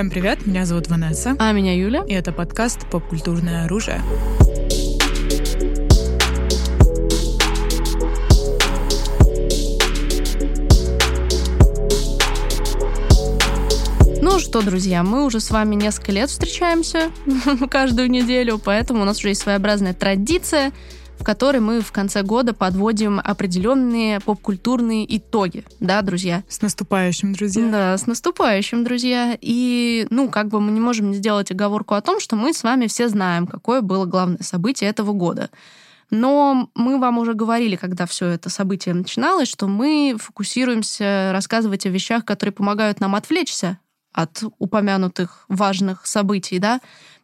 Всем привет, меня зовут Ванесса. А меня Юля. И это подкаст «Поп-культурное оружие». Ну что, друзья, мы уже с вами несколько лет встречаемся каждую неделю, поэтому у нас уже есть своеобразная традиция — в которой мы в конце года подводим определенные поп-культурные итоги, да, друзья? С наступающим, друзья. Да, с наступающим, друзья. И, ну, как бы мы не можем не сделать оговорку о том, что мы с вами все знаем, какое было главное событие этого года. Но мы вам уже говорили, когда все это событие начиналось, что мы фокусируемся рассказывать о вещах, которые помогают нам отвлечься от упомянутых важных событий, да,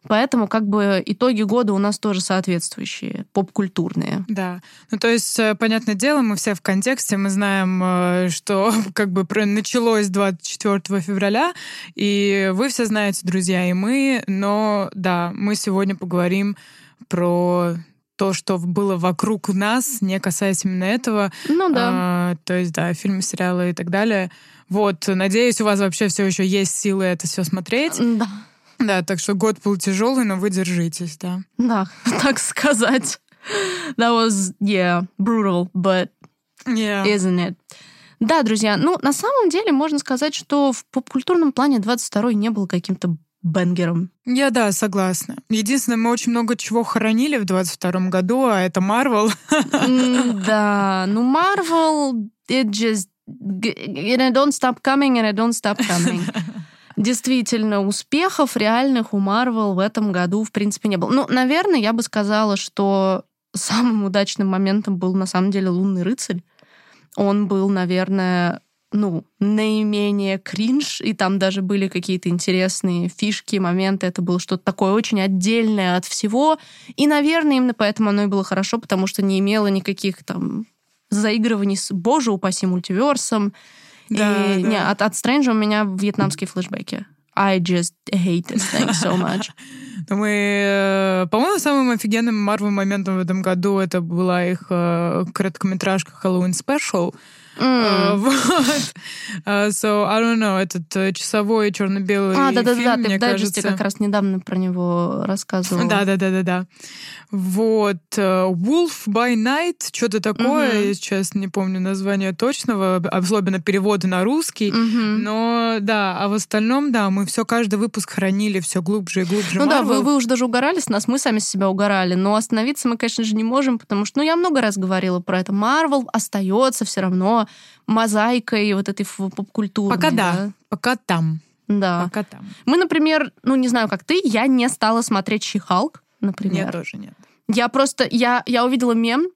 Поэтому как бы итоги года у нас тоже соответствующие, поп-культурные. Да. Ну, то есть, э, понятное дело, мы все в контексте, мы знаем, э, что как бы началось 24 февраля, и вы все знаете, друзья, и мы, но да, мы сегодня поговорим про то, что было вокруг нас, не касаясь именно этого. Ну да. А, то есть, да, фильмы, сериалы и так далее. Вот, надеюсь, у вас вообще все еще есть силы это все смотреть. Да. Да, так что год был тяжелый, но вы держитесь, да. Да, так сказать. That was, yeah, brutal, but yeah. isn't it? Да, друзья, ну, на самом деле можно сказать, что в поп-культурном плане 22-й не был каким-то бенгером. Я, да, согласна. Единственное, мы очень много чего хоронили в 22-м году, а это Марвел. Да, ну Марвел, it just... And I don't stop coming, and I don't stop coming. Действительно, успехов реальных у Марвел в этом году, в принципе, не было. Ну, наверное, я бы сказала, что самым удачным моментом был, на самом деле, «Лунный рыцарь». Он был, наверное, ну, наименее кринж, и там даже были какие-то интересные фишки, моменты. Это было что-то такое очень отдельное от всего. И, наверное, именно поэтому оно и было хорошо, потому что не имело никаких там заигрываний с, боже упаси, мультиверсом, да, и да. Не, от, от Стрэнджа у меня вьетнамские флешбеки. I just hate this thing so much. Мы, э, по-моему, самым офигенным Марвел моментом в этом году это была их э, короткометражка Halloween Special, Mm. Вот. Uh, so, I don't know, этот э, часовой черно-белый а, да, да, фильм, да, ты мне кажется... как раз недавно про него рассказывала. Да, да, да, да, да. Вот. Wolf by Night, что-то такое, я сейчас не помню название точного, особенно переводы на русский. Но да, а в остальном, да, мы все каждый выпуск хранили все глубже и глубже. Ну да, вы, уже даже угорали с нас, мы сами себя угорали, но остановиться мы, конечно же, не можем, потому что, ну, я много раз говорила про это. Марвел остается все равно мозаикой вот этой поп-культурной. Пока да, пока там, Да. пока там. Мы, например, ну, не знаю, как ты, я не стала смотреть Щихалк, например. Нет, тоже нет. Я просто, я, я увидела мем,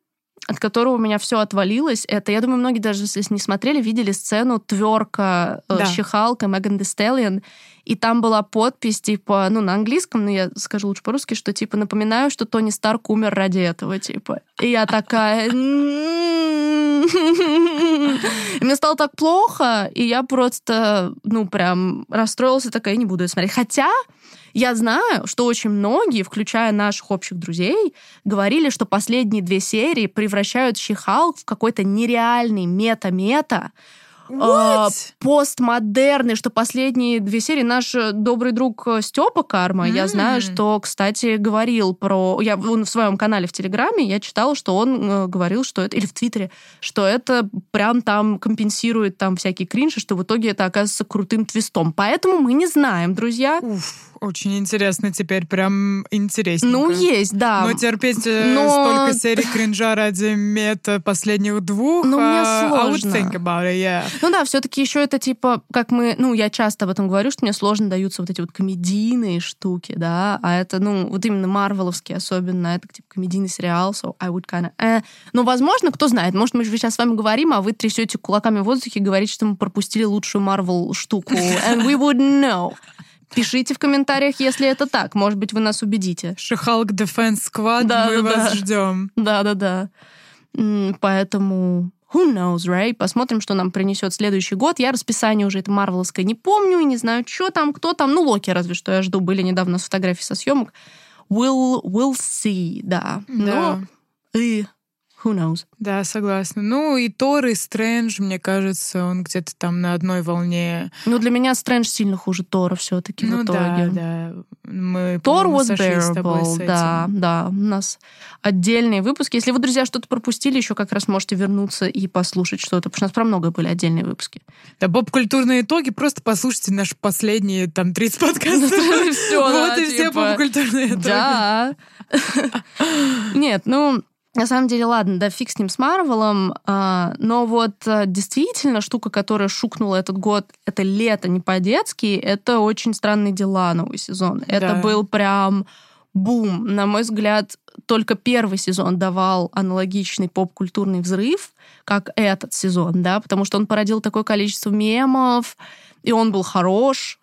от которого у меня все отвалилось. Это, я думаю, многие даже, если не смотрели, видели сцену тверка Да. Щихалка, Меган Stallion, и там была подпись, типа, ну, на английском, но я скажу лучше по-русски, что, типа, напоминаю, что Тони Старк умер ради этого, типа. И я такая... Мне стало так плохо, и я просто, ну, прям расстроилась и такая, не буду это смотреть. Хотя я знаю, что очень многие, включая наших общих друзей, говорили, что последние две серии превращают Щихалк в какой-то нереальный мета-мета, а, What? постмодерный, что последние две серии наш э, добрый друг э, Степа Карма, я знаю, что, кстати, говорил про... Я он в своем канале в Телеграме, я читала, что он э, говорил, что это... Или в Твиттере, что это прям там компенсирует там всякие кринжи, что в итоге это оказывается крутым твистом. Поэтому мы не знаем, друзья. Уф, очень интересно теперь, прям интересненько. Ну, есть, да. Но терпеть э, Но- столько серий кринжа ради мета последних двух, Ну, мне а, I would сложно. think about it, yeah. Ну да, все-таки еще это типа, как мы, ну, я часто об этом говорю, что мне сложно даются вот эти вот комедийные штуки, да, а это, ну, вот именно марвеловские особенно, это типа комедийный сериал, so I would kind of... Э. Ну, возможно, кто знает, может, мы же сейчас с вами говорим, а вы трясете кулаками в воздухе и говорите, что мы пропустили лучшую Марвел штуку, and we wouldn't know. Пишите в комментариях, если это так. Может быть, вы нас убедите. Шихалк Squad, Да, мы да, вас да. ждем. Да-да-да. Поэтому who knows, right? Посмотрим, что нам принесет следующий год. Я расписание уже это марвеловское не помню и не знаю, что там, кто там. Ну, Локи разве что я жду. Были недавно с фотографии со съемок. We'll, we'll see, да. Да. Но и who knows? Да, согласна. Ну и Тор, и Стрэндж, мне кажется, он где-то там на одной волне. Ну, для меня Стрэндж сильно хуже Тора все таки ну, в итоге. да, да. Мы, Тор was bearable, да, да. У нас отдельные выпуски. Если вы, друзья, что-то пропустили, еще как раз можете вернуться и послушать что-то, потому что у нас про много были отдельные выпуски. Да, поп-культурные итоги, просто послушайте наши последние там 30 подкастов. Вот и все типа, поп-культурные итоги. Да. Нет, ну, на самом деле, ладно, да, фиг с ним, с Марвелом, а, но вот а, действительно штука, которая шукнула этот год, это лето не по-детски, это очень странные дела новый сезон. Это Да. был прям бум. На мой взгляд, только первый сезон давал аналогичный поп-культурный взрыв, как этот сезон, да, потому что он породил такое количество мемов, и он был хорош.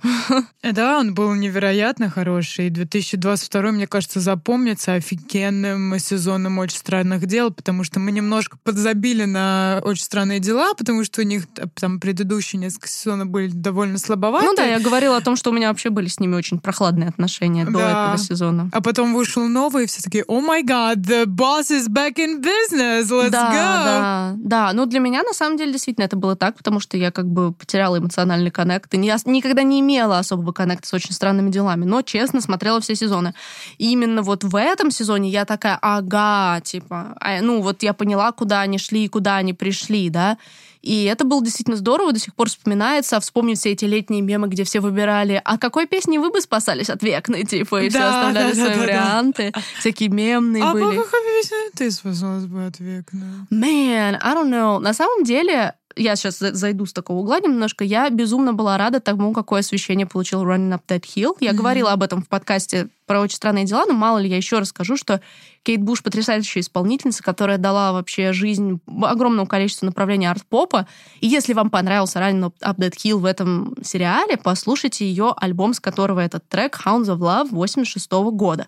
Да, он был невероятно хороший. 2022, мне кажется, запомнится офигенным сезоном «Очень странных дел», потому что мы немножко подзабили на «Очень странные дела», потому что у них там предыдущие несколько сезонов были довольно слабоваты. Ну да, я говорила о том, что у меня вообще были с ними очень прохладные отношения до Да. этого сезона. А потом вышел новый, и все такие, о май гад, the boss is back in business, let's да, go. да, да. Ну, для меня, на самом деле, действительно это было так, потому что я как бы потеряла эмоциональный коннект. И я никогда не имела особого коннекта с очень странными делами, но, честно, смотрела все сезоны. И именно вот в этом сезоне я такая, ага, типа, а, ну, вот я поняла, куда они шли и куда они пришли, да. И это было действительно здорово, до сих пор вспоминается. А вспомнить все эти летние мемы, где все выбирали, а какой песней вы бы спасались от векны, типа, и все Да, оставляли да, свои да, варианты. Всякие мемные А были. по какой песне ты спасалась бы от векна? Man, I don't know. На самом деле, я сейчас зайду с такого угла немножко, я безумно была рада тому, какое освещение получил Running Up That Hill. Я Мгм. говорила об этом в подкасте про очень странные дела, но мало ли я еще расскажу, что Кейт Буш потрясающая исполнительница, которая дала вообще жизнь огромному количеству направлений арт-попа. И если вам понравился Running Up That Hill в этом сериале, послушайте ее альбом, с которого этот трек Hounds of Love 86 года.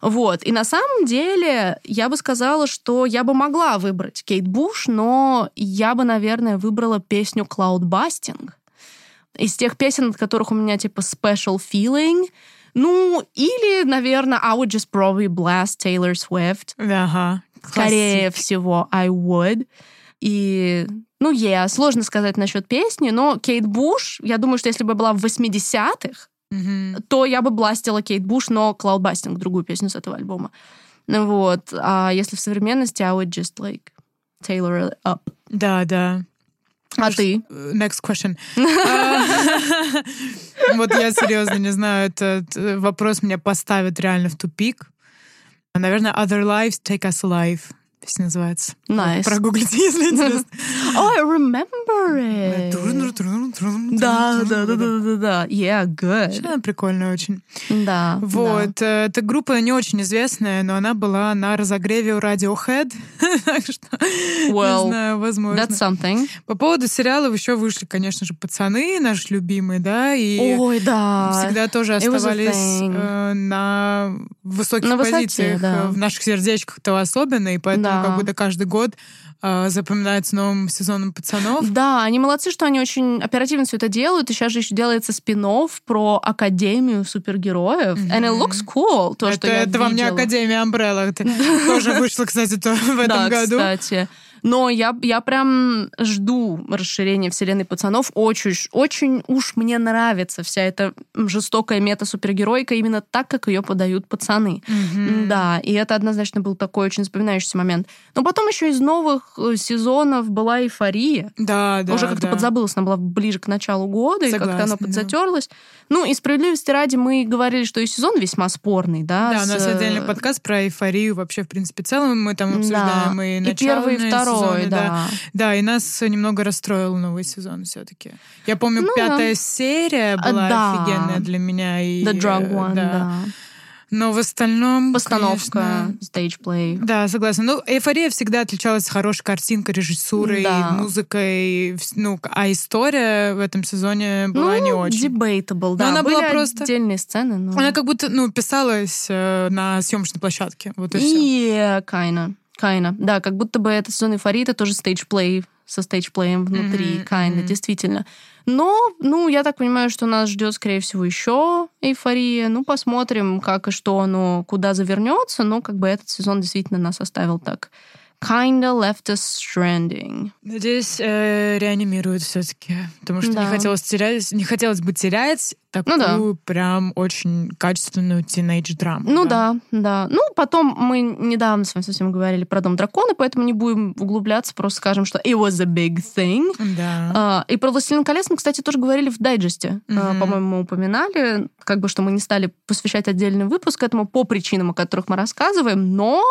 Вот. И на самом деле я бы сказала, что я бы могла выбрать Кейт Буш, но я бы, наверное, выбрала песню Cloudbusting. Из тех песен, от которых у меня типа special feeling. Ну, или, наверное, I would just probably blast Taylor Swift. Ага. Скорее всего, I would. И, ну, yeah, сложно сказать насчет песни, но Кейт Буш, я думаю, что если бы я была в 80-х, Мгм. то я бы бластила Кейт Буш, но Cloudbusting, другую песню с этого альбома. Ну Вот. А если в современности, I would just like Taylor it up. Да, да. А ты? Э, Next question. А, Вот я серьезно не знаю, этот э, вопрос меня поставит реально в тупик. Наверное, Other Lives Take Us Alive. Песня называется. Nice. Прогуглите, если интересно. Oh, I remember it. Да, да, да, да, да, да. Yeah, good. Она прикольная очень. Да. Вот. Эта группа не очень известная, но она была на разогреве у Radiohead. Так что, Well, не знаю, возможно. That's something. По поводу сериалов еще вышли, конечно же, пацаны, наши любимые, да, и Ой, да. всегда тоже оставались на высоких На высоте, позициях, да. в наших сердечках-то особенно, и поэтому Да. как будто каждый год э, запоминается новым сезоном пацанов. Да, они молодцы, что они очень оперативно все это делают. И сейчас же еще делается спин про Академию супергероев. And it looks cool, то, это, что я это вам не видела. Академия Umbrella, тоже вышло, кстати, в этом да, году. кстати. Но я, я прям жду расширения вселенной пацанов. Очень, очень уж мне нравится вся эта жестокая мета-супергеройка именно так, как ее подают пацаны. Мгм. Да, и это однозначно был такой очень запоминающийся момент. Но потом еще из новых э, сезонов была эйфория. Да, да, Уже как-то да. подзабылась, она была ближе к началу года, и как-то Согласна, она да. подзатерлась. Ну, и справедливости ради мы говорили, что и сезон весьма спорный, да. Да, у с, нас отдельный подкаст про эйфорию вообще, в принципе, целом. Мы там да. обсуждаем и и начало первый, и второй, сезона, да. Да, и нас немного расстроил новый сезон все-таки. Я помню, Ну пятая серия А, была да. офигенная для меня. И, The Drug э, One, да. Но в остальном, Постановка, конечно, stage play. Да, согласна. Ну, эйфория всегда отличалась хорошей картинкой, режиссурой, Да. музыкой. Ну, а история в этом сезоне была ну, не очень. debatable, да. она Были была просто- отдельные сцены, но... Она как будто, ну, писалась э, на съемочной площадке. Вот и все. И кайна, кайна. Да, как будто бы этот сезон эйфории это тоже stage play со стейджплеем внутри, Мгм, kinda, мгм. действительно. Но, ну, я так понимаю, что нас ждет, скорее всего, еще эйфория. Ну, посмотрим, как и что оно, куда завернется. Но, как бы, этот сезон действительно нас оставил так kinda left us stranding. Надеюсь, э, реанимируют все-таки, потому что Да. не хотелось терять, не хотелось бы терять такую да. прям очень качественную тинейдж драму. Ну да. да, Ну, потом мы недавно с вами совсем говорили про Дом дракона, поэтому не будем углубляться, просто скажем, что it was a big thing. Да. А, и про «Властелин колец» мы, кстати, тоже говорили в дайджесте. А, Мгм. По-моему, мы упоминали, как бы, что мы не стали посвящать отдельный выпуск этому по причинам, о которых мы рассказываем, но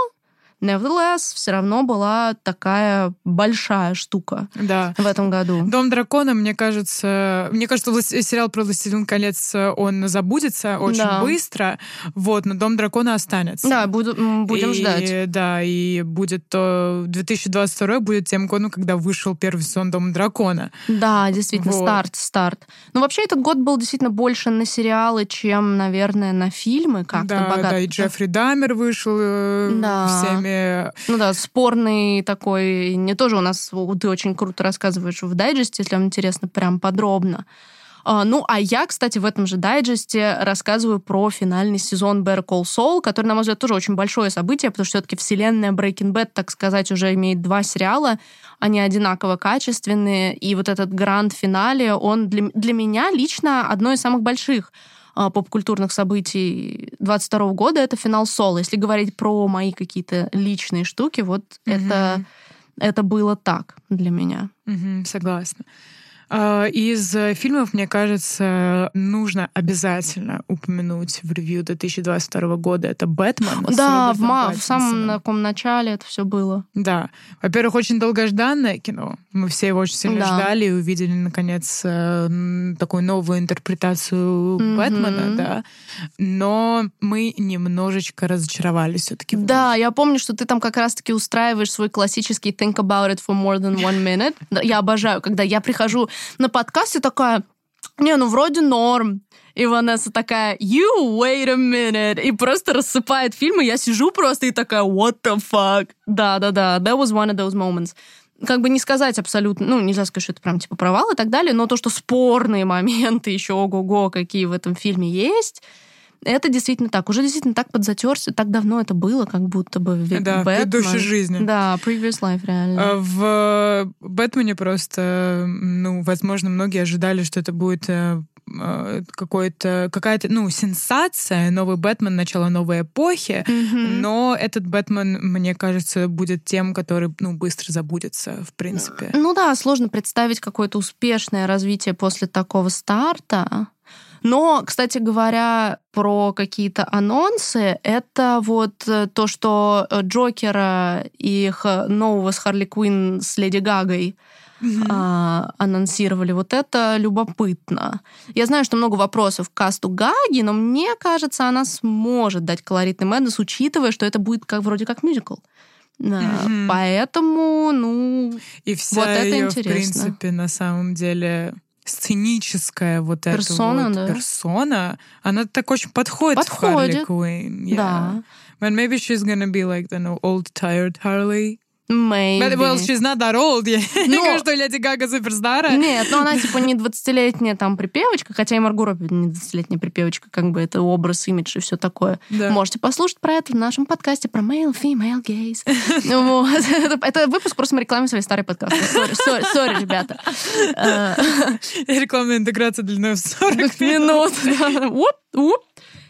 Nevertheless, все равно была такая большая штука да. в этом году. Дом дракона, мне кажется, мне кажется, сериал про Властелин колец, э, он забудется очень Да. быстро, вот, но Дом дракона останется. Да, буду- будем И, ждать. Да, и будет то 2022 будет тем годом, когда вышел первый сезон Дома дракона. Да, действительно, Вот. старт, старт. Ну, вообще, этот год был действительно больше на сериалы, чем, наверное, на фильмы. Как-то да, богато. да, и Джеффри Дамер вышел э, Да. всеми. Ну да, спорный такой. Не тоже у нас ты очень круто рассказываешь в дайджесте, если вам интересно, прям подробно. А, Ну, а я, кстати, в этом же дайджесте рассказываю про финальный сезон Better Call Saul, который, на мой взгляд, тоже очень большое событие, потому что все-таки вселенная Breaking Bad, так сказать, уже имеет два сериала, они одинаково качественные, и вот этот гранд-финале, он для, для меня лично одно из самых больших попкультурных событий 22 года это финал Соло. Если говорить про мои какие-то личные штуки, вот это, это было так для меня. Мгм, согласна. А, Из фильмов, мне кажется, нужно обязательно упомянуть в ревью 2022 года. Это «Бэтмен». да, в, ма- в самом таком начале это все было. Да. Во-первых, очень долгожданное кино. Мы все его очень сильно Да. ждали и увидели, наконец, э, такую новую интерпретацию Мгм. Бэтмена, да. Но мы немножечко разочаровались все таки Да, я помню, что ты там как раз-таки устраиваешь свой классический think about it for more than one minute. Я обожаю, когда я прихожу на подкаст и такая, не, ну вроде норм. И Ванесса такая, you wait a minute, и просто рассыпает фильм, и я сижу просто и такая, what the fuck. Да-да-да, that was one of those moments. Как бы не сказать абсолютно, ну, нельзя сказать, что это прям типа провал и так далее, но то, что спорные моменты еще ого-го, какие в этом фильме есть, это действительно так. Уже действительно так подзатерся, так давно это было, как будто бы в Да, в предыдущей жизни. Да, previous life, реально. А В Бэтмене просто, ну, возможно, многие ожидали, что это будет э, э, какой-то, какая-то, ну, сенсация, новый Бэтмен, начало новой эпохи, Мгм. но этот Бэтмен, мне кажется, будет тем, который, ну, быстро забудется, в принципе. Ну да, сложно представить какое-то успешное развитие после такого старта. Но, кстати говоря, про какие-то анонсы, это вот э, то, что э, Джокера и их нового с Харли Квинн с Леди Гагой а, анонсировали. Вот это любопытно. Я знаю, что много вопросов к касту Гаги, но мне кажется, она сможет дать колоритный Мэднес, учитывая, что это будет как вроде как мюзикл. Да, Мгм. Поэтому, ну, И вся Вот это в интересно. принципе, на самом деле сценическая вот Персона, эта вот да. персона, она так очень подходит, в Харли Подходит. Куинн. Yeah. да. But maybe she's gonna be like the old tired Harley. Maybe. But, well, she's not that old. Я Но- говорю, что Леди Гага суперстара. Нет, но она типа не 20-летняя там припевочка, хотя и Марго Робби не 20-летняя припевочка, как бы это образ, имидж и все такое. Да. Можете послушать про это в нашем подкасте про male, female, gays. Вот. Это, выпуск просто мы свои старые подкасты. Сори, ребята. Рекламная интеграция длиной в 40 минут. Уп, уп.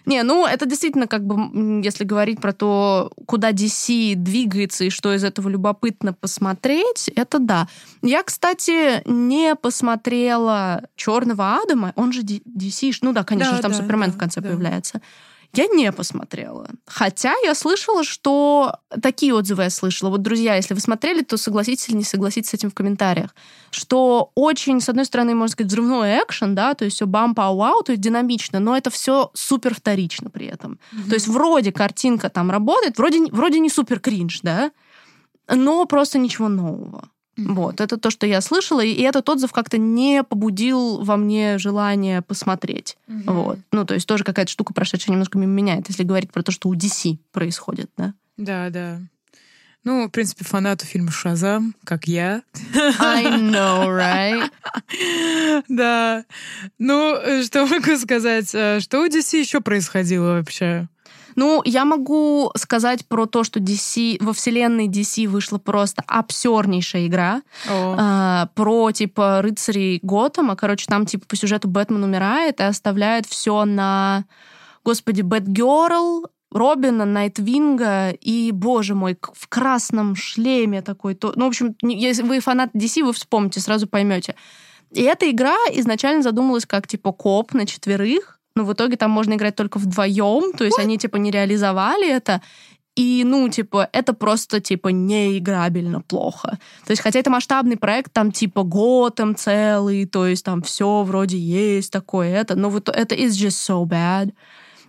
Не, ну это действительно как бы, если говорить про то, куда DC двигается и что из этого любопытно посмотреть, это да. Я, кстати, не посмотрела Черного Адама, он же DC, ну да, конечно Да, же, там да, Супермен да, в конце да. появляется. Я не посмотрела. Хотя я слышала, что... Такие отзывы я слышала. Вот, друзья, если вы смотрели, то согласитесь или не согласитесь с этим в комментариях. Что очень, с одной стороны, можно сказать, взрывной экшен, да, то есть все бам пау вау то есть динамично, но это все супер вторично при этом. То есть вроде картинка там работает, вроде, вроде не супер кринж, да, но просто ничего нового. Вот, это то, что я слышала, и этот отзыв как-то не побудил во мне желание посмотреть. Вот. Ну, то есть тоже какая-то штука, прошедшая немножко мимо меня, это если говорить про то, что у DC происходит, да. Да, да. Ну, в принципе, фанату фильма «Шазам», как я. I know, right? Да. Ну, э, что могу сказать? Э, Что у DC еще происходило вообще? Ну, я могу сказать про то, что DC, во вселенной DC вышла просто абсурднейшая игра. Э, про, типа, рыцарей Готэма. Короче, там, типа, по сюжету Бэтмен умирает и оставляет все на господи, Бэтгерл, Робина, Найтвинга и, боже мой, в красном шлеме такой. То, ну, в общем, если вы фанат DC, вы вспомните, сразу поймете. И эта игра изначально задумалась как, типа, коп на четверых, но в итоге там можно играть только вдвоем, то есть What? они, типа, не реализовали это. И, ну, типа, это просто, типа, неиграбельно плохо. То есть, хотя это масштабный проект, там, типа, Готэм целый, то есть там все вроде есть такое, это, но вот это is just so bad.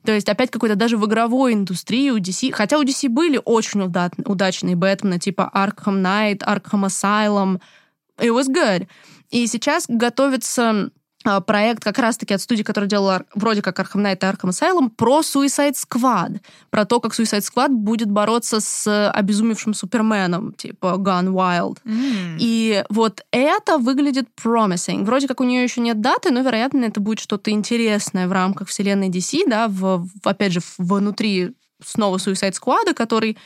То есть опять какой-то даже в игровой индустрии у DC, хотя у DC были очень удачные Бэтмены, типа Arkham Knight, Arkham Asylum, it was good. И сейчас готовится проект как раз-таки от студии, которая делала вроде как Arkham Knight и Arkham Asylum, про Suicide Squad. Про то, как Suicide Squad будет бороться с обезумевшим Суперменом, типа Gun Wild. Mm. И вот это выглядит promising. Вроде как у нее еще нет даты, но, вероятно, это будет что-то интересное в рамках вселенной DC, да, в, в, опять же, внутри снова Suicide Squad, который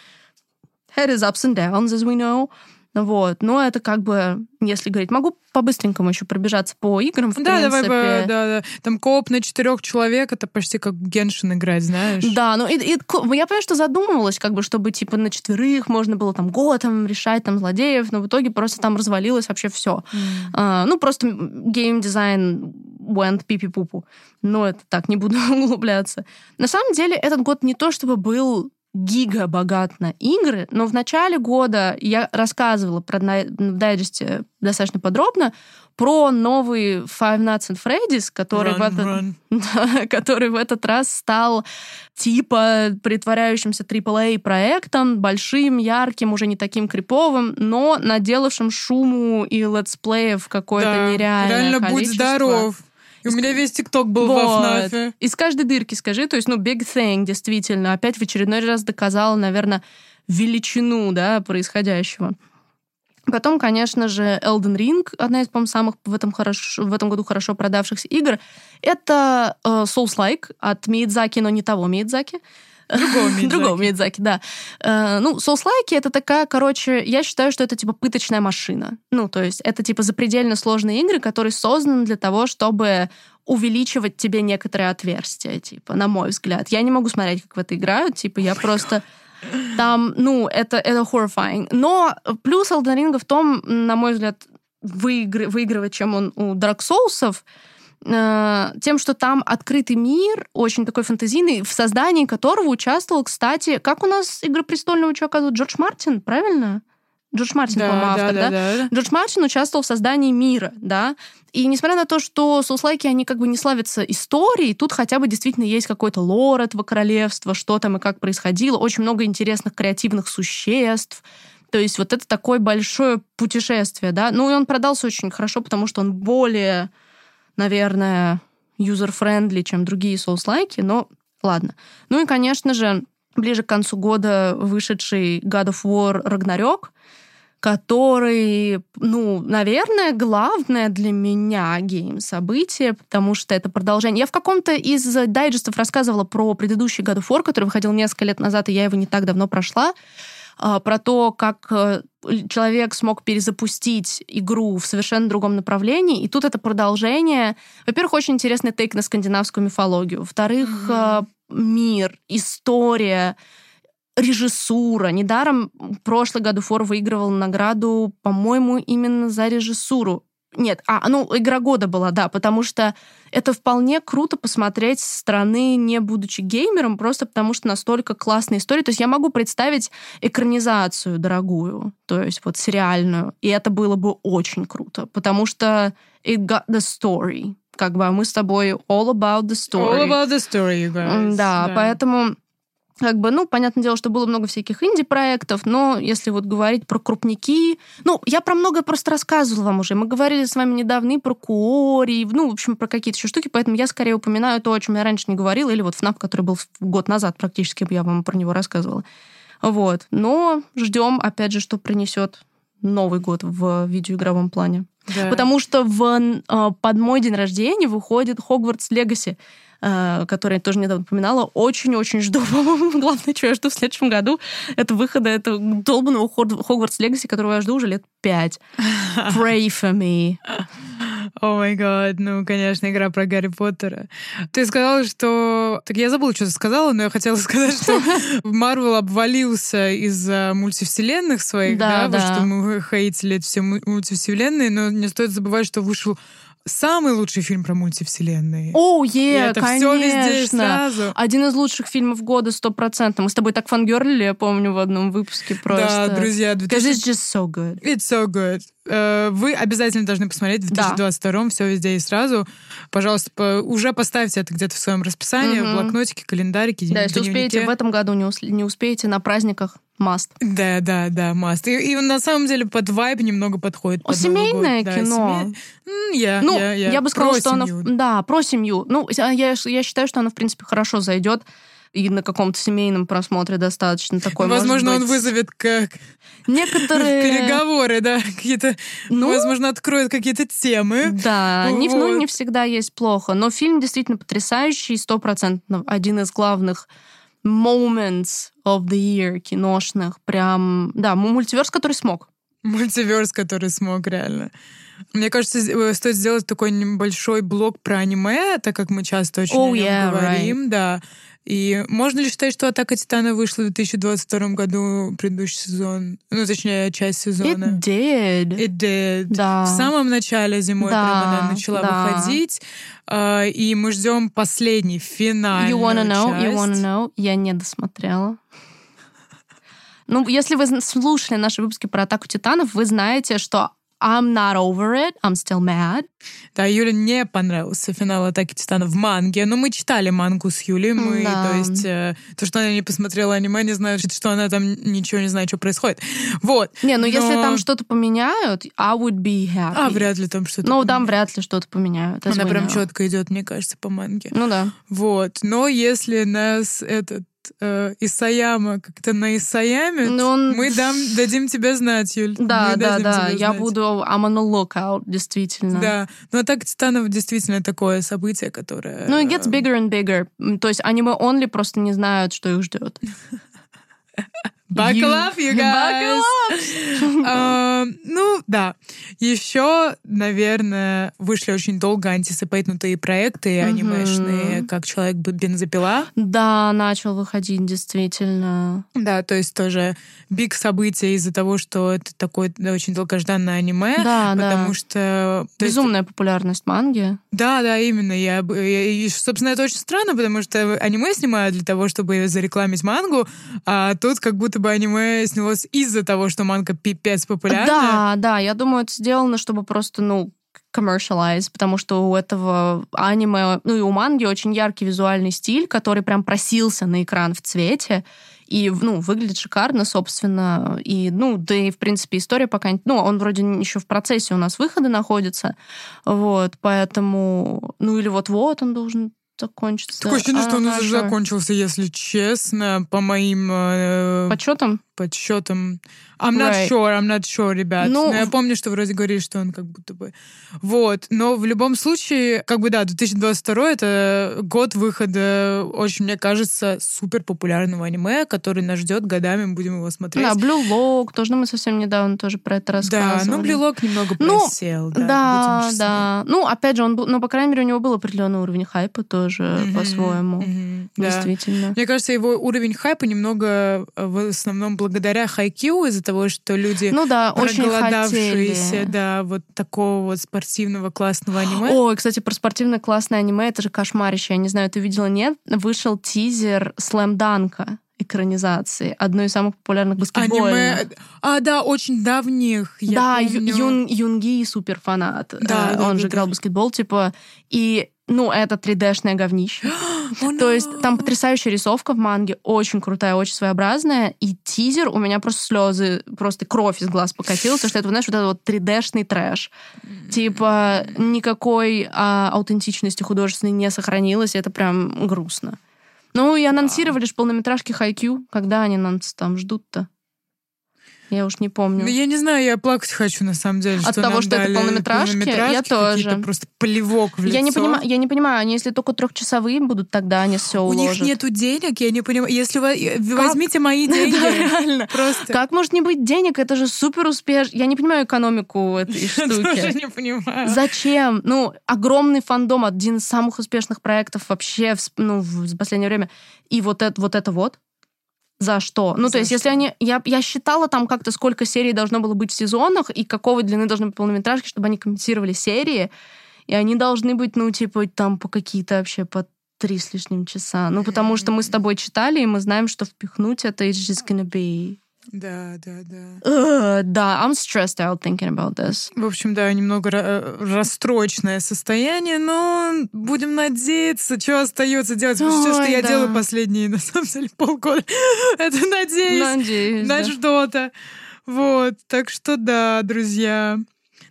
had his ups and downs, as we know. Вот. Но это как бы, если говорить, могу по-быстренькому еще пробежаться по играм, в да, принципе. Давай, да, да. Там кооп на четырех человек, это почти как Геншин играть, знаешь? Да, ну и, и, я понимаю, что задумывалась, как бы, чтобы типа на четверых можно было там готом решать там злодеев, но в итоге просто там развалилось вообще все. Mm. А, ну, просто геймдизайн went пипи-пупу. Но это так, не буду углубляться. На самом деле, этот год не то чтобы был гига богат на игры, но в начале года я рассказывала про в дайджесте достаточно подробно про новый Five Nights at Freddy's, который, run, в этот, run. который в этот раз стал типа притворяющимся AAA проектом, большим, ярким, уже не таким криповым, но наделавшим шуму и летсплеев какое-то да, нереальное реально количество. будь здоров. И у меня весь ТикТок был вот. во ФНАФе. Из каждой дырки скажи, то есть, ну, Big Thing, действительно, опять в очередной раз доказала, наверное, величину, да, происходящего. Потом, конечно же, Elden Ring, одна из, по-моему, самых в этом, хорошо, в этом году хорошо продавшихся игр. Это э, Souls-like от Миядзаки, но не того Миядзаки. Другого Мидзаки. Другого Мидзаки, да. Э, ну, соус-лайки — это такая, короче, я считаю, что это типа пыточная машина. Ну, то есть это типа запредельно сложные игры, которые созданы для того, чтобы увеличивать тебе некоторые отверстия, типа, на мой взгляд. Я не могу смотреть, как в это играют, типа, я oh просто... Там, ну, это, это horrifying. Но плюс Elden Ring в том, на мой взгляд, выигр... выигрывает, чем он у Dark Souls, Э, тем, что там открытый мир, очень такой фантазийный, в создании которого участвовал, кстати, как у нас «Игра престольного» что оказывает, Джордж Мартин, правильно? Джордж Мартин, да, по-моему, автор, да, да? Да, да? Джордж Мартин участвовал в создании мира, да. И несмотря на то, что souls-like и, они как бы не славятся историей, тут хотя бы действительно есть какой-то лор этого королевства, что там и как происходило, очень много интересных креативных существ, то есть вот это такое большое путешествие, да. Ну и он продался очень хорошо, потому что он более наверное, user-friendly, чем другие souls-like и, но ладно. Ну и, конечно же, ближе к концу года вышедший God of War Ragnarok, который, ну, наверное, главное для меня гейм-событие, потому что это продолжение. Я в каком-то из дайджестов рассказывала про предыдущий God of War, который выходил несколько лет назад, и я его не так давно прошла. А, про то, как э, человек смог перезапустить игру в совершенно другом направлении. И тут это продолжение. Во-первых, очень интересный тейк на скандинавскую мифологию. Во-вторых, mm-hmm. мир, история, режиссура. Недаром прошлый году Фор выигрывал награду, по-моему, именно за режиссуру. Нет, а, ну, игра года была, да, потому что это вполне круто посмотреть с стороны, не будучи геймером, просто потому что настолько классная история. То есть я могу представить экранизацию дорогую, то есть вот сериальную, и это было бы очень круто, потому что it got the story. Как бы а мы с тобой all about the story. All about the story, you guys. Да, да. поэтому как бы, ну, понятное дело, что было много всяких инди-проектов, но если вот говорить про крупники... Ну, я про многое просто рассказывала вам уже. Мы говорили с вами недавно и про Куори, ну, в общем, про какие-то еще штуки, поэтому я скорее упоминаю то, о чем я раньше не говорила, или вот FNAF, который был год назад практически, я вам про него рассказывала. Вот. Но ждем, опять же, что принесет Новый год в видеоигровом плане. Да. Потому что в, э, под мой день рождения выходит Хогвартс Легаси, который я тоже недавно упоминала. Очень-очень жду. По-моему, главное, что я жду в следующем году, это выхода этого долбанного Хогвартс Легаси, которого я жду уже лет пять. Pray for me. О май гад, ну, конечно, игра про Гарри Поттера. Ты сказала, что... Так я забыла, что ты сказала, но я хотела сказать, что Марвел обвалился из-за мультивселенных своих, да, Да, да. что мы хейтили эти все му- мультивселенные, но не стоит забывать, что вышел самый лучший фильм про мультивселенные. О, И е, это все везде конечно. сразу. Один из лучших фильмов года, сто процентов. Мы с тобой так фангерлили, я помню, в одном выпуске просто. Да, друзья, Because 2000... it's just so good. It's so good. Э, Вы обязательно должны посмотреть в Да. 2022 все везде и сразу. Пожалуйста, по- уже поставьте это где-то в своем расписании, в Мгм. блокнотике, календарике, Да, если дневнике. успеете в этом году, не, ус- не успеете на праздниках, must. Да, да, да, маст. И, и на самом деле под вайб немного подходит. О, под семейное год. Да, кино. семей- М, Я, Ну, я, я, я бы сказала, про что оно... семью. Да, про семью. Ну, я, я считаю, что оно, в принципе, хорошо зайдет. И на каком-то семейном просмотре достаточно такой, Возможно, он вызовет как Некоторые... переговоры, да, какие-то, Ну, возможно, откроет какие-то темы. Да, не, ну, Вот. не всегда есть плохо. Но фильм действительно потрясающий, стопроцентно один из главных moments of the year киношных. Прям, да, мультиверс, который смог. Мультиверс, который смог реально. Мне кажется, э, стоит сделать такой небольшой блок про аниме, так как мы часто очень Oh, о нем yeah, говорим, да. И можно ли считать, что «Атака Титана» вышла в 2022 году, предыдущий сезон? Ну, точнее, часть It сезона. did. It did. Да. В самом начале зимой Да, прямо она начала да. выходить. А, И мы ждем последний, финальную You wanna know? часть. You wanna know? Я не досмотрела. Ну, если вы слушали наши выпуски про атаку титанов, вы знаете, что I'm not over it, I'm still mad. Да, Юле не понравился финал «Атаки Титанов» в манге, но мы читали мангу с Юлей, мы, Да. то есть, э, то, что она не посмотрела аниме, не значит, что она там ничего не знает, что происходит. Вот. Не, ну если Но- там что-то поменяют, I would be happy. А, вряд ли там что-то... Ну, там вряд ли что-то поменяют. Она прям know. четко идет, мне кажется, по манге. Ну да. Вот. Но если нас этот э, Исаяма как-то на Исаяме, Ну, он- мы дам, дадим тебе знать, Юль. Да, Мы да, да. Я знать. буду I'm on a lookout, действительно. Да. Но так Титанов действительно такое событие, которое... Ну, it gets bigger and bigger. То есть аниме-онли просто не знают, что их ждет. Buckle You- up, you guys! А, ну, да. Еще, наверное, вышли очень долго антисипейтнутые проекты Мгм. анимешные, как «Человек бензопила». Да, начал выходить, действительно. Да, то есть тоже биг событие из-за того, что это такое очень долгожданное аниме. Да, да. Потому что... есть- Безумная популярность манги. Да, да, именно. Я, я- и, собственно, это очень странно, потому что аниме снимают для того, чтобы зарекламить мангу, а тут как будто бы аниме снялось из-за того, что манга пипец популярна. Да, да, я думаю, это сделано, чтобы просто, ну, commercialize, потому что у этого аниме, ну и у манги очень яркий визуальный стиль, который прям просился на экран в цвете, и, ну, выглядит шикарно, собственно, и, ну, да и, в принципе, история пока... Ну, он вроде еще в процессе у нас выхода находится, вот, поэтому... Ну, или вот-вот он должен закончиться. Такое ощущение, что он уже sure. закончился, если честно, по моим э, Подсчетом? подсчетам. I'm not Right. sure, I'm not sure, ребят. Ну, Но я помню, что вроде говорили, что он как будто бы... Вот. Но в любом случае, как бы да, 2022 это год выхода, очень, мне кажется, супер популярного аниме, который нас ждет годами, мы будем его смотреть. Да, Blue Lock, тоже мы совсем недавно тоже про это Да, рассказывали. но Блилок немного Ну, просел. Да, Да, да. Ну, опять же, он был, ну, по крайней мере, у него был определенный уровень хайпа тоже Мгм, по-своему. мгм, да. Действительно. Мне кажется, его уровень хайпа немного э, в основном благодаря хайкью, из-за того, что люди Ну да, очень проголодавшиеся, хотели. да, вот такого вот спортивного классного аниме. Ой, кстати, про спортивное классное аниме, это же кошмарище. Я не знаю, ты видела, нет? Вышел тизер Слэм Данка экранизации, одной из самых популярных баскетбольных. Аниме. А, да, очень давних. Я да, помню. Юн, Юнги супер фанат. Да, Э, да, он да, же играл да. в баскетбол, типа, и ну, это 3D-шное говнище. О, То есть no. там потрясающая рисовка в манге, очень крутая, очень своеобразная. И тизер, у меня просто слезы, просто кровь из глаз покатилась, потому что это, знаешь, вот этот вот 3D-шный трэш. Типа никакой а, аутентичности художественной не сохранилось, это прям грустно. Ну и анонсировали же полнометражки Хайкю, когда они нас там ждут-то. Я уж не помню. Ну, я не знаю, я плакать хочу, на самом деле. От что того, что это дали полнометражки? Я тоже. какие-то Просто плевок в лицо. Я не понимаю, я не понимаю, они если только трехчасовые будут, тогда они все У уложат. них нету денег, я не понимаю. Если вы возьмите мои деньги, реально. просто. Как может не быть денег? Это же супер успешно. Я не понимаю экономику этой Я тоже штуки. не понимаю. Зачем? Ну, огромный фандом, один из самых успешных проектов вообще в, ну, в последнее время. И вот это вот. Это вот. За что? Ну, За то есть, если что? они... Я, я считала там как-то, сколько серий должно было быть в сезонах, и какого длины должны быть полнометражки, чтобы они компенсировали серии. И они должны быть, ну, типа, там по какие-то вообще по три с лишним часа. Ну, потому что мы с тобой читали, и мы знаем, что впихнуть это it's just gonna be... Да, да, да. Ugh, да, I'm stressed out thinking about this. В общем, да, немного ра- расстроечное состояние, но будем надеяться, что остается делать. Все, что Ой, я да. делаю последние, на самом деле, полгода, это надеюсь Надеюсь, на да. что-то. Вот, так что да, друзья.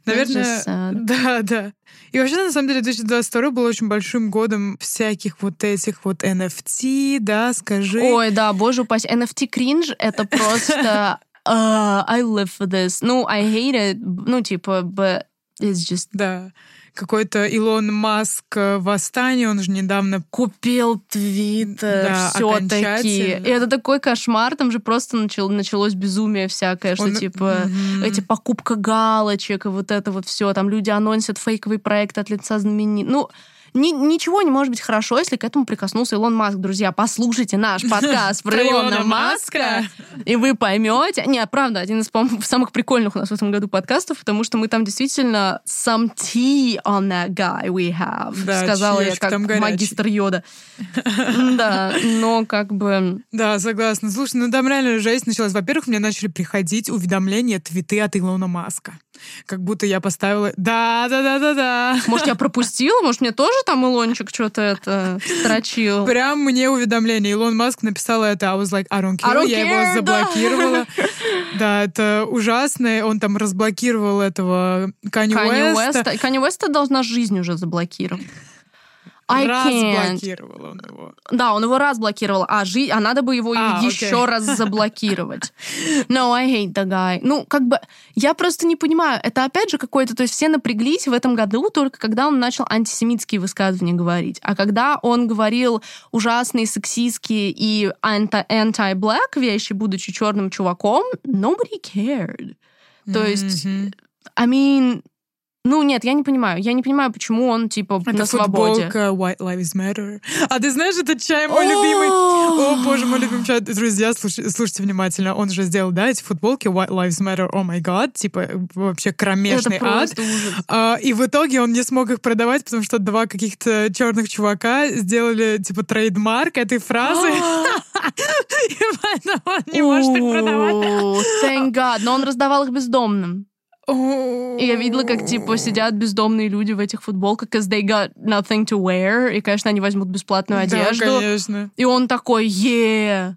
Наверное, да, да. И вообще, на самом деле, 2022 был очень большим годом всяких вот этих вот NFT, да, скажи. Ой, да, боже упасть. NFT кринж — это просто... uh, I live for this. Ну, I hate it. Ну, типа, but it's just... Да. Какой-то Илон Маск э, восстание, он же недавно Купил Твиттер Да, все-таки. И это такой кошмар, там же просто начал, началось безумие всякое, что Он- типа Мгм. эти покупка галочек и вот это вот все, там люди анонсят фейковый проект от лица знаменит. Ну, ни- ничего не может быть хорошо, если к этому прикоснулся Илон Маск. Друзья, послушайте наш подкаст про Илона Маска, и вы поймете. Нет, правда, один из, самых прикольных у нас в этом году подкастов, потому что мы там действительно some tea on that guy we have, сказала я как магистр Йода. Да, но как бы... Да, согласна. Слушай, ну там реально жесть началась. Во-первых, мне начали приходить уведомления, твиты от Илона Маска. Как будто я поставила... Да, да, да, да, да. Может, я пропустила? Может, мне тоже там Илончик что-то это строчил? Прям мне уведомление. Илон Маск написал это, I was like, I don't care. I don't я care, его заблокировала. Да, это ужасно. Он там разблокировал этого Канни. Уэста. Канни Уэста должна жизнь уже заблокировать. I can't. Разблокировал он его. Да, он его раз блокировал, а, жи... а надо бы его А, еще окей. раз заблокировать. No, I hate the guy. Ну, как бы, я просто не понимаю, это опять же какой-то, то есть все напряглись в этом году только когда он начал антисемитские высказывания говорить. А когда он говорил ужасные сексистские и anti-black вещи, будучи черным чуваком, nobody cared. То есть, Мгм. I mean, ну нет, я не понимаю. Я не понимаю, почему он, типа, Это на свободе. футболка White Lives Matter. А ты знаешь, этот чай мой любимый? О, боже, мой любимый чай. Друзья, слушай- слушайте внимательно. Он же сделал, да, эти футболки White Lives Matter, о май гад, типа вообще Это кромешный ад. просто ужас. А, и в итоге он не смог их продавать, потому что два каких-то черных чувака сделали типа трейдмарк этой фразы. И поэтому он не может их продавать. Thank God. Но он раздавал их бездомным. И я видела, как, типа, сидят бездомные люди в этих футболках, because they got nothing to wear, и, конечно, они возьмут бесплатную Да, одежду. конечно. И он такой, е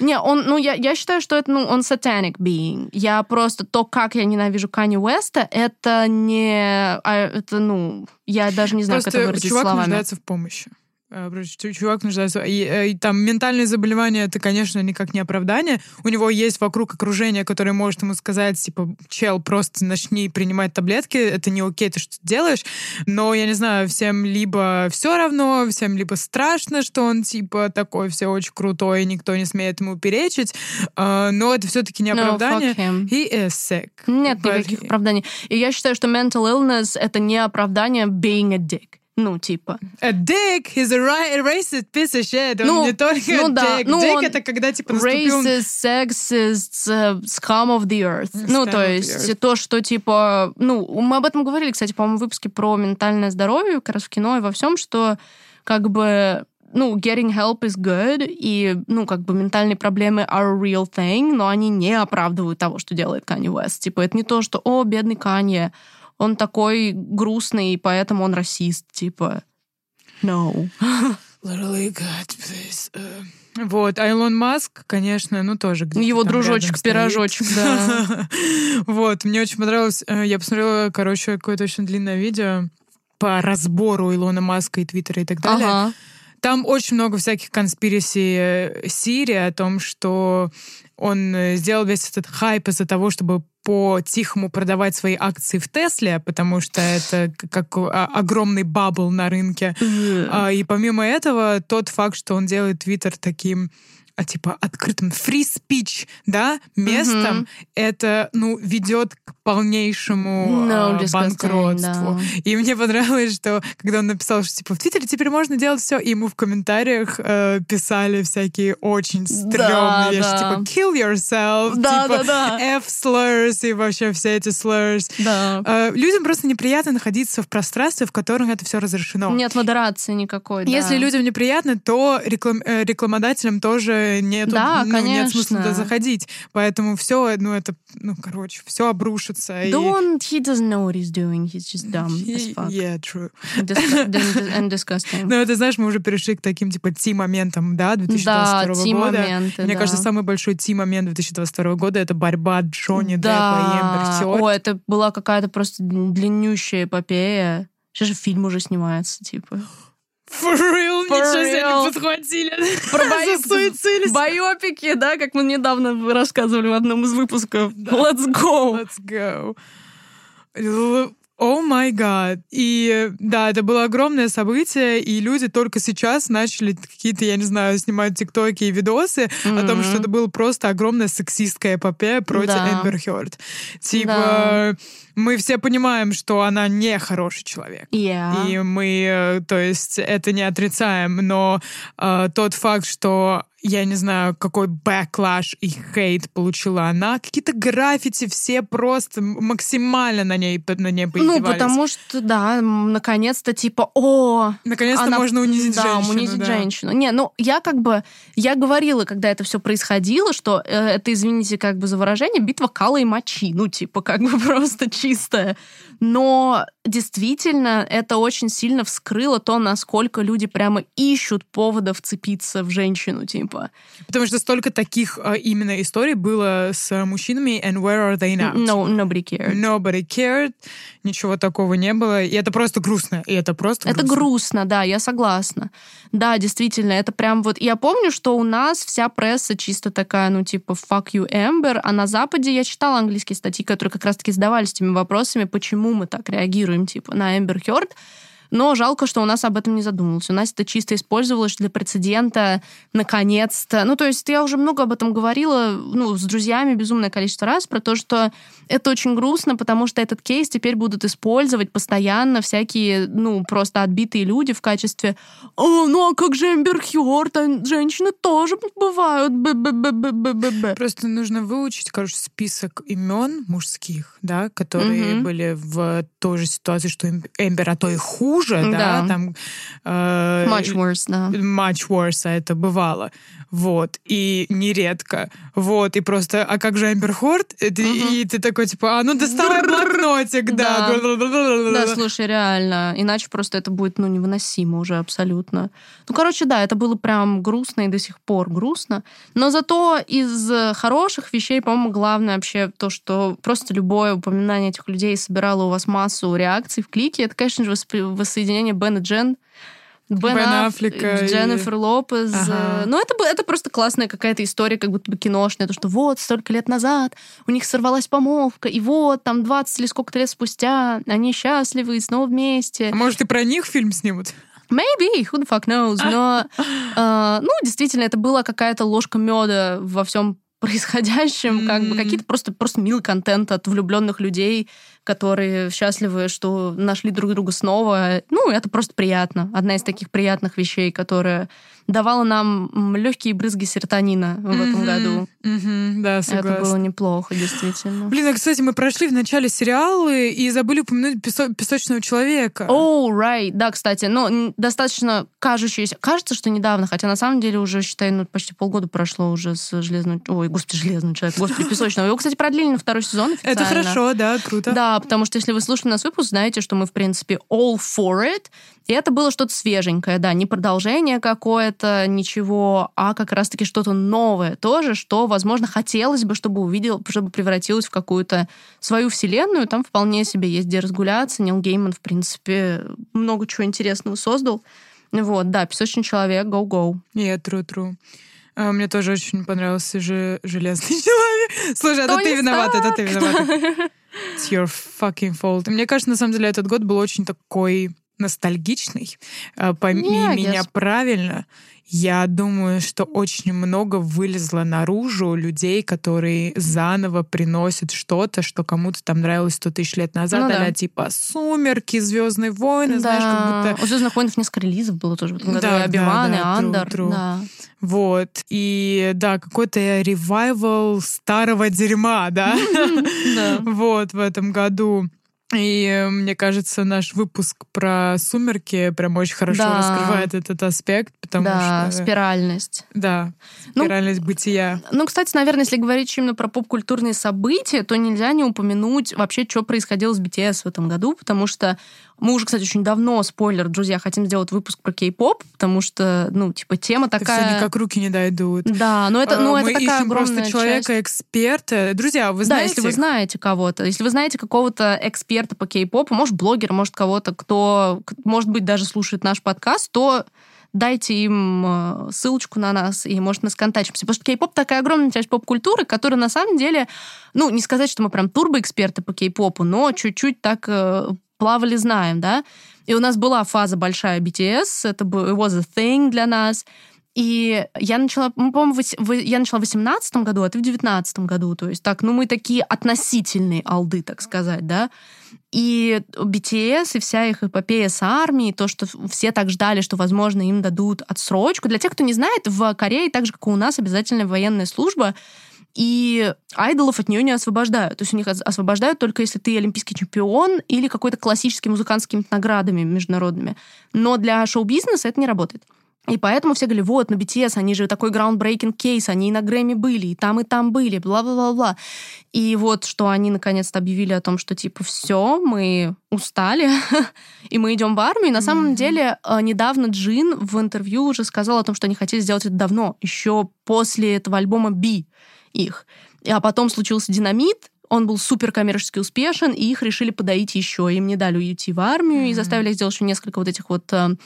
Не, он, ну, я, я считаю, что это, ну, он satanic being. Я просто, то, как я ненавижу Канни Уэста, это не, а, это, ну, я даже не знаю, как это Просто выразить чувак словами. нуждается в помощи. Э, Чувак нуждается... И, э, и там ментальные заболевания, это, конечно, никак не оправдание. У него есть вокруг окружение, которое может ему сказать, типа, чел, просто начни принимать таблетки, это не окей, ты что делаешь. Но, я не знаю, всем либо все равно, всем либо страшно, что он, типа, такой все очень крутой, никто не смеет ему перечить. Э, Но это все-таки не No, оправдание. him. He is sick. Нет But никаких he- оправданий. И я считаю, что mental illness — это не оправдание being a dick. Ну, типа. A dick, he's a ri- racist piece of shit. Он Ну, не только ну да, dick. ну dick он это когда, типа, наступил... Racist, sexist, э, scum of the earth. ну, Scum то of the есть то, что, типа... Ну, мы об этом говорили, кстати, по-моему, в выпуске про ментальное здоровье, как раз в кино и во всем, что как бы ну, getting help is good, и, ну, как бы ментальные проблемы are a real thing, но они не оправдывают того, что делает Канни Уэст. Типа, это не то, что, о, бедный Канье, он такой грустный, и поэтому он расист, типа. No. Literally, God, please. Э, Вот, а Илон Маск, конечно, ну тоже где-то Его дружочек, пирожочек, да. Вот, мне очень понравилось, э, я посмотрела, короче, какое-то очень длинное видео по разбору Илона Маска и Твиттера и так далее. Ага. Там очень много всяких конспираси Сирии о том, что он э, сделал весь этот хайп из-за того, чтобы по-тихому продавать свои акции в Тесле, потому что это как а, огромный бабл на рынке. А, и помимо этого, тот факт, что он делает Твиттер таким а, типа открытым free speech, да, местом, mm-hmm. это, ну, ведет к полнейшему no, э, банкротству. Да. И мне понравилось, что когда он написал, что типа в Твиттере теперь можно делать все, и ему в комментариях э, писали всякие очень стрёмные да, вещи, да. типа kill yourself, да, типа да, да. F-slurs и вообще все эти slurs. Да. Э, людям просто неприятно находиться в пространстве, в котором это все разрешено. Нет модерации никакой. Если да. людям неприятно, то реклам, э, рекламодателям тоже нет, да, ну, нет смысла туда заходить. Поэтому все, ну это, ну короче, все обрушится. Don't, и... he doesn't know what he's doing, he's just dumb he, as fuck. Yeah, true. and disgusting. Ну, это, знаешь, мы уже перешли к таким, типа, ти-моментам, да, 2022 да, года. Моменты, Мне да. кажется, самый большой ти-момент 2022 года — это борьба Джонни да. Деппа и Эмбер О, это была какая-то просто длиннющая эпопея. Сейчас же фильм уже снимается, типа. For real? For Ничего себе, они подхватили. Про бои... Байопики, да, как мы недавно рассказывали в одном из выпусков. Let's go! Let's go. О май гад. И да, это было огромное событие, и люди только сейчас начали какие-то, я не знаю, снимать тиктоки и видосы mm-hmm. о том, что это было просто огромная сексистская эпопея против да. Эмбер Хёрд. Типа, да. Мы все понимаем, что она не хороший человек. Yeah. И мы, э, то есть, это не отрицаем, но э, тот факт, что я не знаю, какой бэклаш и хейт получила она. Какие-то граффити все просто максимально на ней, на ней поиздевались. Ну, потому что, да, наконец-то типа, о... Наконец-то она... можно унизить да, женщину. унизить да. женщину. Не, ну, я как бы... Я говорила, когда это все происходило, что э, это, извините, как бы за выражение, битва кала и мочи. Ну, типа, как бы просто чистая. Но действительно это очень сильно вскрыло то, насколько люди прямо ищут повода вцепиться в женщину, типа. Потому что столько таких э, именно историй было с мужчинами, and where are they now? No, nobody cared. Nobody cared, ничего такого не было, и это просто грустно, и это просто грустно. Это грустно, да, я согласна. Да, действительно, это прям вот... Я помню, что у нас вся пресса чисто такая, ну, типа, fuck you, Amber, а на Западе я читала английские статьи, которые как раз-таки задавались этими вопросами, почему мы так реагируем, типа, на Эмбер Хёрд. Но жалко, что у нас об этом не задумывалось. У нас это чисто использовалось для прецедента, наконец-то. Ну, то есть я уже много об этом говорила, ну, с друзьями безумное количество раз, про то, что это очень грустно, потому что этот кейс теперь будут использовать постоянно всякие, ну, просто отбитые люди в качестве «О, ну а как же Эмбер Хёрд? Женщины тоже бывают». Б -б -б Просто нужно выучить, короче, список имен мужских, да, которые угу. были в той же ситуации, что Эмбер, а то и хуже, хуже, да, да там... Э, much worse, да. Much worse, а это бывало. Вот. И нередко. Вот. И просто, а как же Эмбер Хорд? И, угу. и ты такой, типа, а ну доставай блокнотик, да. Да, слушай, реально. Иначе просто это будет, ну, невыносимо уже абсолютно. Ну, короче, да, это было прям грустно и до сих пор грустно. Но зато из хороших вещей, по-моему, главное вообще то, что просто любое упоминание этих людей собирало у вас массу реакций в клике. Это, конечно же, воссоединение Бен и Джен. Бен, Бен Аффлека, Дженнифер и... Лопес. Ага. Ну, это, это просто классная какая-то история, как будто бы киношная, то, что вот, столько лет назад у них сорвалась помолвка, и вот, там, 20 или сколько-то лет спустя они счастливы и снова вместе. А может, и про них фильм снимут? Maybe, who the fuck knows. Но, э, ну, действительно, это была какая-то ложка меда во всем происходящем, mm-hmm. как бы какие-то просто, просто милый контент от влюбленных людей, которые счастливы, что нашли друг друга снова. Ну, это просто приятно. Одна из таких приятных вещей, которая давала нам легкие брызги серотонина в mm-hmm. этом году. Mm-hmm. Да, согласна. Это было неплохо, действительно. Блин, а, кстати, мы прошли в начале сериалы и забыли упомянуть песо- песочного человека. Oh, right. Да, кстати, но достаточно кажущееся. Кажется, что недавно, хотя на самом деле уже, считай, ну, почти полгода прошло уже с железным... Ой, господи, железный человек, господи, песочного. Его, кстати, продлили на второй сезон официально. Это хорошо, да, круто. Да, потому что если вы слушали нас выпуск, знаете, что мы, в принципе, all for it. И это было что-то свеженькое, да, не продолжение какое-то, ничего, а как раз-таки что-то новое тоже, что, возможно, хотелось бы, чтобы увидел, чтобы превратилось в какую-то свою вселенную. Там вполне себе есть где разгуляться. Нил Гейман, в принципе, много чего интересного создал. Вот, да, «Песочный человек», go-go. Yeah, true, true. А, мне тоже очень понравился же «Железный человек». Слушай, это ты виноват, это ты виноват. It's your fucking fault. Мне кажется, на самом деле, этот год был очень такой ностальгичный. А, пойми yeah, меня правильно. Я думаю, что очень много вылезло наружу людей, которые заново приносят что-то, что кому-то там нравилось сто тысяч лет назад, ну, да. типа «Сумерки», «Звездные войны», да. знаешь, как будто... У «Звездных войн» несколько релизов было тоже в этом году. Да, Оби-Ван да, да, Андер. True, true. Да. Вот. И да, какой-то ревайвал старого дерьма, да? Вот в этом году. И э, мне кажется, наш выпуск про сумерки прям очень хорошо да. раскрывает этот аспект, потому да, что... спиральность. Да, ну, спиральность ну, бытия. Ну, кстати, наверное, если говорить именно про поп-культурные события, то нельзя не упомянуть вообще, что происходило с BTS в этом году, потому что мы уже, кстати, очень давно, спойлер, друзья, хотим сделать выпуск про кей-поп, потому что, ну, типа, тема такая... Это все никак руки не дойдут. Да, но это, ну, а, это такая ищем просто человека-эксперта. Друзья, вы знаете... Да, если вы знаете кого-то, если вы знаете какого-то эксперта по кей-попу, может, блогер, может, кого-то, кто, может быть, даже слушает наш подкаст, то дайте им э, ссылочку на нас, и, может, мы сконтачимся. Потому что кей-поп такая огромная часть поп-культуры, которая, на самом деле, ну, не сказать, что мы прям турбоэксперты по кей-попу, но чуть-чуть так э, плавали, знаем, да. И у нас была фаза большая BTS, это it was a thing для нас. И я начала, мы, по-моему, я начала в 18 году, а ты в 19 году. То есть так, ну мы такие относительные алды, так сказать, да. И BTS и вся их эпопея с армией, то, что все так ждали, что, возможно, им дадут отсрочку. Для тех, кто не знает, в Корее, так же, как и у нас, обязательная военная служба и айдолов от нее не освобождают. То есть у них освобождают только если ты олимпийский чемпион или какой-то классический музыкант с какими-то наградами международными. Но для шоу-бизнеса это не работает. И поэтому все говорили, вот, на BTS, они же такой groundbreaking кейс, они и на Грэмми были, и там, и там были, бла-бла-бла-бла. И вот, что они наконец-то объявили о том, что, типа, все, мы устали, и мы идем в армию. И на самом mm-hmm. деле, э, недавно Джин в интервью уже сказал о том, что они хотели сделать это давно, еще после этого альбома «Би» их. А потом случился динамит, он был супер коммерчески успешен, и их решили подоить еще. Им не дали уйти в армию mm-hmm. и заставили сделать еще несколько вот этих вот э,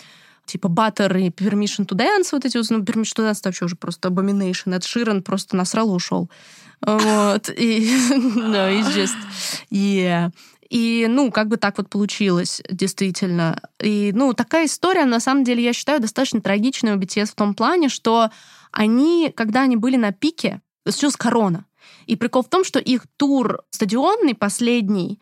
типа Butter и Permission to Dance, вот эти вот, ну, Permission to Dance вообще уже просто abomination. Эд Ширен просто насрал и ушел. Вот. И, no, it's just, yeah. И, ну, как бы так вот получилось, действительно. И, ну, такая история, на самом деле, я считаю, достаточно трагичная у BTS в том плане, что они, когда они были на пике, случилась корона. И прикол в том, что их тур стадионный, последний,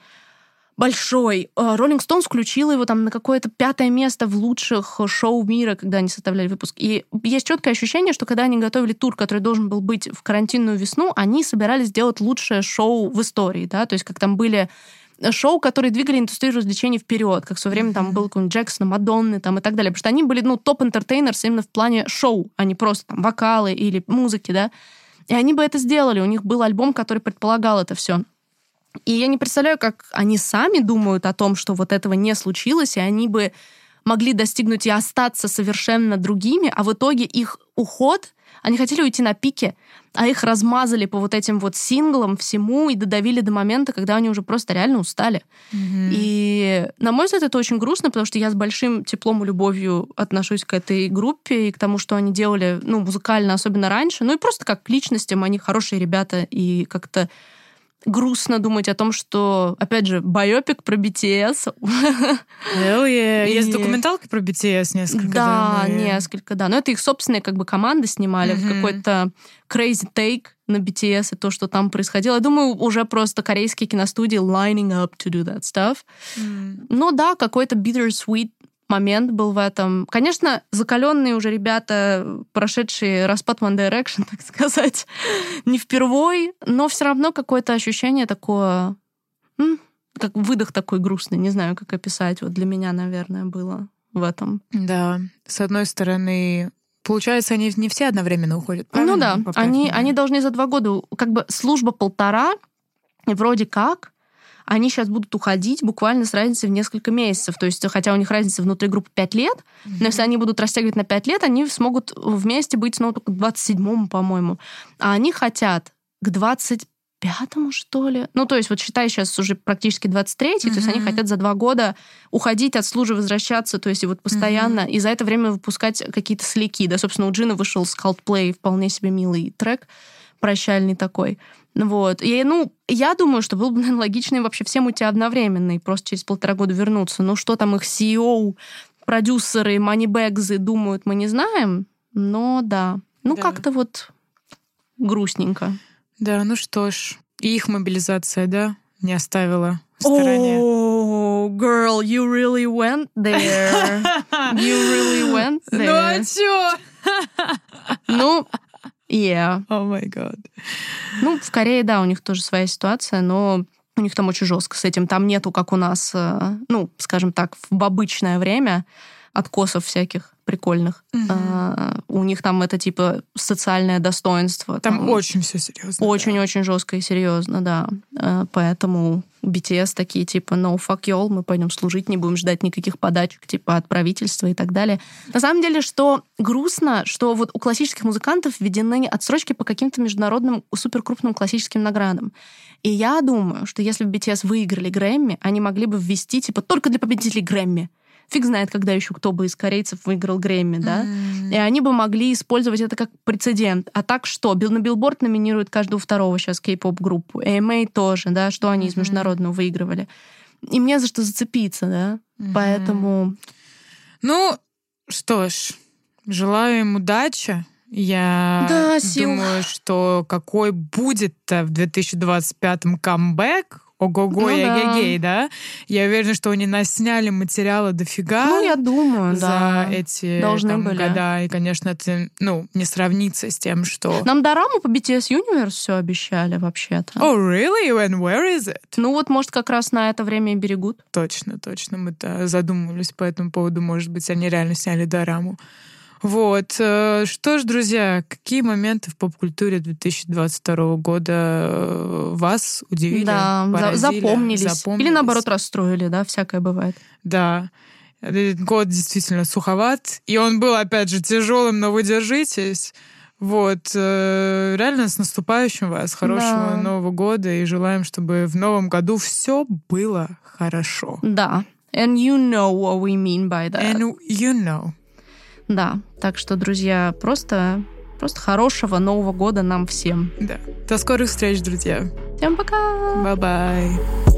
большой. Rolling Stones включила его там на какое-то пятое место в лучших шоу мира, когда они составляли выпуск. И есть четкое ощущение, что когда они готовили тур, который должен был быть в карантинную весну, они собирались сделать лучшее шоу в истории, да, то есть как там были шоу, которые двигали индустрию развлечений вперед, как в свое время там был какой-нибудь Джексон, Мадонны там и так далее, потому что они были, ну, top entertainers именно в плане шоу, а не просто там вокалы или музыки, да. И они бы это сделали. У них был альбом, который предполагал это все. И я не представляю, как они сами думают о том, что вот этого не случилось, и они бы могли достигнуть и остаться совершенно другими, а в итоге их уход, они хотели уйти на пике, а их размазали по вот этим вот синглам всему и додавили до момента, когда они уже просто реально устали. Mm-hmm. И, на мой взгляд, это очень грустно, потому что я с большим теплом и любовью отношусь к этой группе и к тому, что они делали, ну, музыкально, особенно раньше. Ну и просто как к личностям, они хорошие ребята, и как-то грустно думать о том, что, опять же, байопик про BTS. Hell yeah. Есть документалки про BTS несколько. Да, да мы... несколько, да. Но это их собственные как бы команды снимали mm-hmm. какой-то crazy take на BTS и то, что там происходило. Я думаю, уже просто корейские киностудии lining up to do that stuff. Mm. Но да, какой-то bittersweet момент был в этом. Конечно, закаленные уже ребята, прошедшие распад One Direction, так сказать, не впервой, но все равно какое-то ощущение такое, как выдох такой грустный, не знаю, как описать. Вот для меня, наверное, было в этом. Да, с одной стороны, Получается, они не все одновременно уходят, правильно? Ну да, они, они должны за два года, как бы служба полтора, вроде как, они сейчас будут уходить буквально с разницей в несколько месяцев. То есть, хотя у них разница внутри группы 5 лет, mm-hmm. но если они будут растягивать на 5 лет, они смогут вместе быть, ну, только к 27-му, по-моему. А они хотят к 25 25-му, что ли. Ну, то есть, вот считай, сейчас уже практически 23-й, mm-hmm. то есть они хотят за два года уходить от службы, возвращаться, то есть и вот постоянно, mm-hmm. и за это время выпускать какие-то слики. Да, собственно, у Джина вышел с Coldplay вполне себе милый трек, прощальный такой. Вот. И, ну, я думаю, что было бы, наверное, логично вообще всем уйти одновременно и просто через полтора года вернуться. Ну, что там их CEO, продюсеры, манибэгзы думают, мы не знаем. Но да. Ну, да. как-то вот грустненько. Да, ну что ж. И их мобилизация, да, не оставила в стороне. Oh, girl, you really went there. You really went there. Ну а чё? Ну, Yeah. Oh my god. Ну, в Корее, да, у них тоже своя ситуация, но у них там очень жестко с этим. Там нету, как у нас, э, ну, скажем так, в обычное время откосов всяких прикольных. Угу. А, у них там это типа социальное достоинство. Там, там очень все серьезно. Очень-очень да. жестко и серьезно, да. А, поэтому BTS такие типа no fuck y'all, мы пойдем служить, не будем ждать никаких подачек типа от правительства и так далее. На самом деле, что грустно, что вот у классических музыкантов введены отсрочки по каким-то международным суперкрупным классическим наградам. И я думаю, что если бы BTS выиграли Грэмми, они могли бы ввести типа только для победителей Грэмми фиг знает, когда еще кто бы из корейцев выиграл Грэмми, да, mm. и они бы могли использовать это как прецедент. А так что? На Билборд номинирует каждого второго сейчас K-pop группу, AMA тоже, да, что они mm-hmm. из международного выигрывали. И мне за что зацепиться, да, mm-hmm. поэтому... Ну, что ж, желаю им удачи. Я да, думаю, что какой будет-то в 2025 камбэк ого-го ну, эгегей, да. да? Я уверена, что они насняли материала дофига. Ну, я думаю, за да. эти Должны там, были. года. И, конечно, это, ну, не сравнится с тем, что... Нам дораму по BTS Universe все обещали вообще-то. Oh, really? And where is it? Ну, вот, может, как раз на это время и берегут. Точно, точно. Мы-то задумывались по этому поводу. Может быть, они реально сняли дораму. Вот. Э, что ж, друзья, какие моменты в поп-культуре 2022 года э, вас удивили, да, поразили, запомнились. запомнились? Или наоборот расстроили, да, всякое бывает. Да. Этот год действительно суховат, и он был, опять же, тяжелым, но вы держитесь. Вот, э, реально с наступающим вас, хорошего да. Нового года, и желаем, чтобы в новом году все было хорошо. Да. And you know what we mean by that. And you know. Да, так что, друзья, просто, просто хорошего Нового года нам всем. Да. До скорых встреч, друзья. Всем пока! Bye-bye.